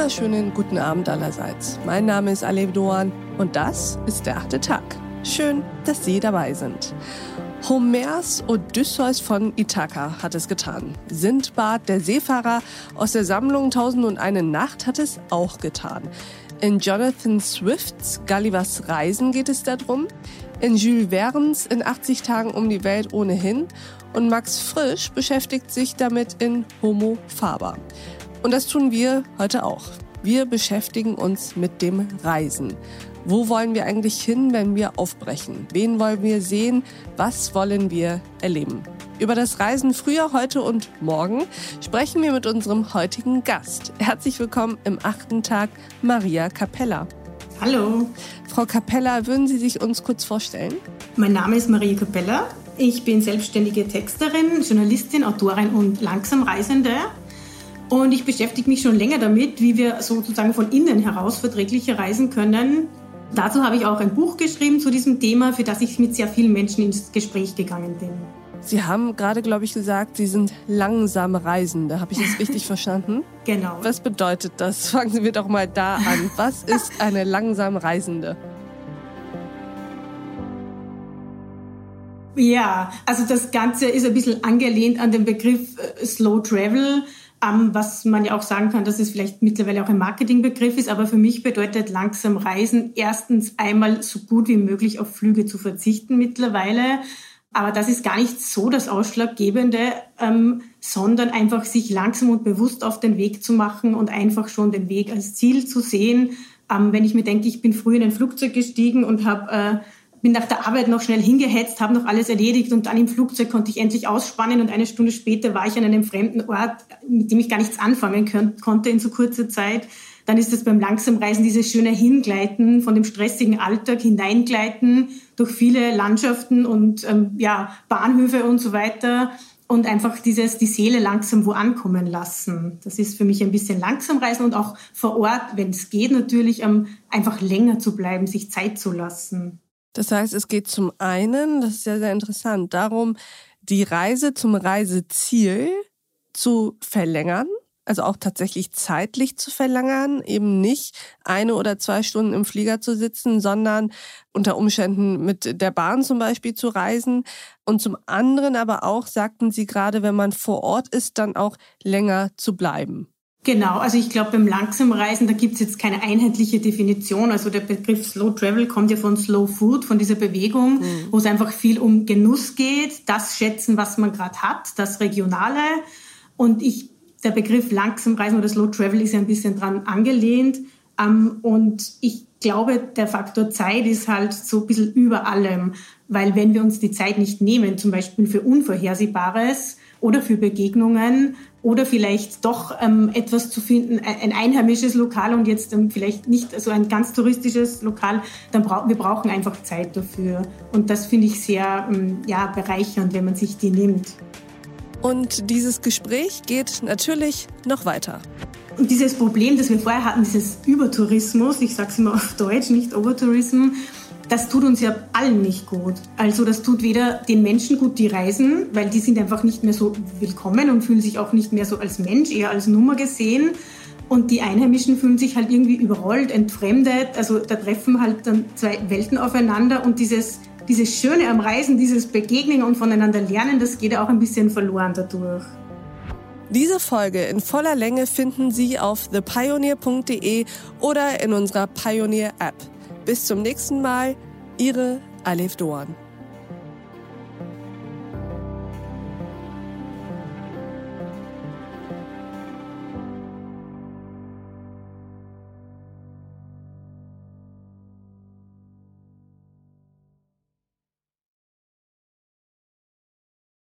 wunderschönen guten Abend allerseits. Mein Name ist Alev Doan und das ist der achte Tag. Schön, dass Sie dabei sind. Homers Odysseus von Ithaka hat es getan. Sindbad, der Seefahrer aus der Sammlung Tausend und eine Nacht, hat es auch getan. In Jonathan Swifts Gullivers Reisen geht es darum. In Jules Verne's In 80 Tagen um die Welt ohnehin. Und Max Frisch beschäftigt sich damit in Homo Faber. Und das tun wir heute auch. Wir beschäftigen uns mit dem Reisen. Wo wollen wir eigentlich hin, wenn wir aufbrechen? Wen wollen wir sehen? Was wollen wir erleben? Über das Reisen früher, heute und morgen sprechen wir mit unserem heutigen Gast. Herzlich willkommen im achten Tag, Maria Capella. Hallo. Frau Capella, würden Sie sich uns kurz vorstellen? Mein Name ist Maria Capella. Ich bin selbstständige Texterin, Journalistin, Autorin und Langsamreisende. Und ich beschäftige mich schon länger damit, wie wir sozusagen von innen heraus verträglicher reisen können. Dazu habe ich auch ein Buch geschrieben zu diesem Thema, für das ich mit sehr vielen Menschen ins Gespräch gegangen bin. Sie haben gerade, glaube ich, gesagt, Sie sind langsame Reisende. Habe ich das richtig verstanden? Genau. Was bedeutet das? Fangen wir doch mal da an. Was ist eine langsame Reisende? Ja, also das Ganze ist ein bisschen angelehnt an den Begriff äh, Slow Travel, ähm, was man ja auch sagen kann, dass es vielleicht mittlerweile auch ein Marketingbegriff ist, aber für mich bedeutet langsam Reisen erstens einmal so gut wie möglich auf Flüge zu verzichten mittlerweile. Aber das ist gar nicht so das Ausschlaggebende, ähm, sondern einfach sich langsam und bewusst auf den Weg zu machen und einfach schon den Weg als Ziel zu sehen. Ähm, wenn ich mir denke, ich bin früh in ein Flugzeug gestiegen und habe äh, bin nach der Arbeit noch schnell hingehetzt, habe noch alles erledigt und dann im Flugzeug konnte ich endlich ausspannen und eine Stunde später war ich an einem fremden Ort, mit dem ich gar nichts anfangen können, konnte in so kurzer Zeit. Dann ist es beim Langsamreisen dieses schöne Hingleiten von dem stressigen Alltag hineingleiten durch viele Landschaften und ähm, ja, Bahnhöfe und so weiter und einfach dieses, die Seele langsam wo ankommen lassen. Das ist für mich ein bisschen langsam reisen und auch vor Ort, wenn es geht, natürlich ähm, einfach länger zu bleiben, sich Zeit zu lassen. Das heißt, es geht zum einen, das ist sehr, sehr interessant, darum, die Reise zum Reiseziel zu verlängern, also auch tatsächlich zeitlich zu verlängern, eben nicht eine oder zwei Stunden im Flieger zu sitzen, sondern unter Umständen mit der Bahn zum Beispiel zu reisen. Und zum anderen aber auch, sagten Sie gerade, wenn man vor Ort ist, dann auch länger zu bleiben. Genau, also ich glaube, beim Langsamreisen, da gibt es jetzt keine einheitliche Definition. Also der Begriff Slow Travel kommt ja von Slow Food, von dieser Bewegung, mhm. wo es einfach viel um Genuss geht, das schätzen, was man gerade hat, das Regionale. Und ich, der Begriff Langsamreisen oder Slow Travel ist ja ein bisschen dran angelehnt. Ähm, und ich glaube, der Faktor Zeit ist halt so ein bisschen über allem, weil wenn wir uns die Zeit nicht nehmen, zum Beispiel für Unvorhersehbares oder für Begegnungen, oder vielleicht doch ähm, etwas zu finden, ein einheimisches Lokal und jetzt ähm, vielleicht nicht so ein ganz touristisches Lokal, dann brauchen wir brauchen einfach Zeit dafür. Und das finde ich sehr ähm, ja, bereichernd, wenn man sich die nimmt. Und dieses Gespräch geht natürlich noch weiter. Und dieses Problem, das wir vorher hatten, dieses Übertourismus, ich sage es immer auf Deutsch, nicht Overtourism, das tut uns ja allen nicht gut. Also das tut weder den Menschen gut, die reisen, weil die sind einfach nicht mehr so willkommen und fühlen sich auch nicht mehr so als Mensch, eher als Nummer gesehen. Und die Einheimischen fühlen sich halt irgendwie überrollt, entfremdet. Also da treffen halt dann zwei Welten aufeinander und dieses, dieses Schöne am Reisen, dieses Begegnen und voneinander lernen, das geht ja auch ein bisschen verloren dadurch. Diese Folge in voller Länge finden Sie auf thepioneer.de oder in unserer Pioneer App. Bis zum nächsten Mal, Ihre Alef Doan.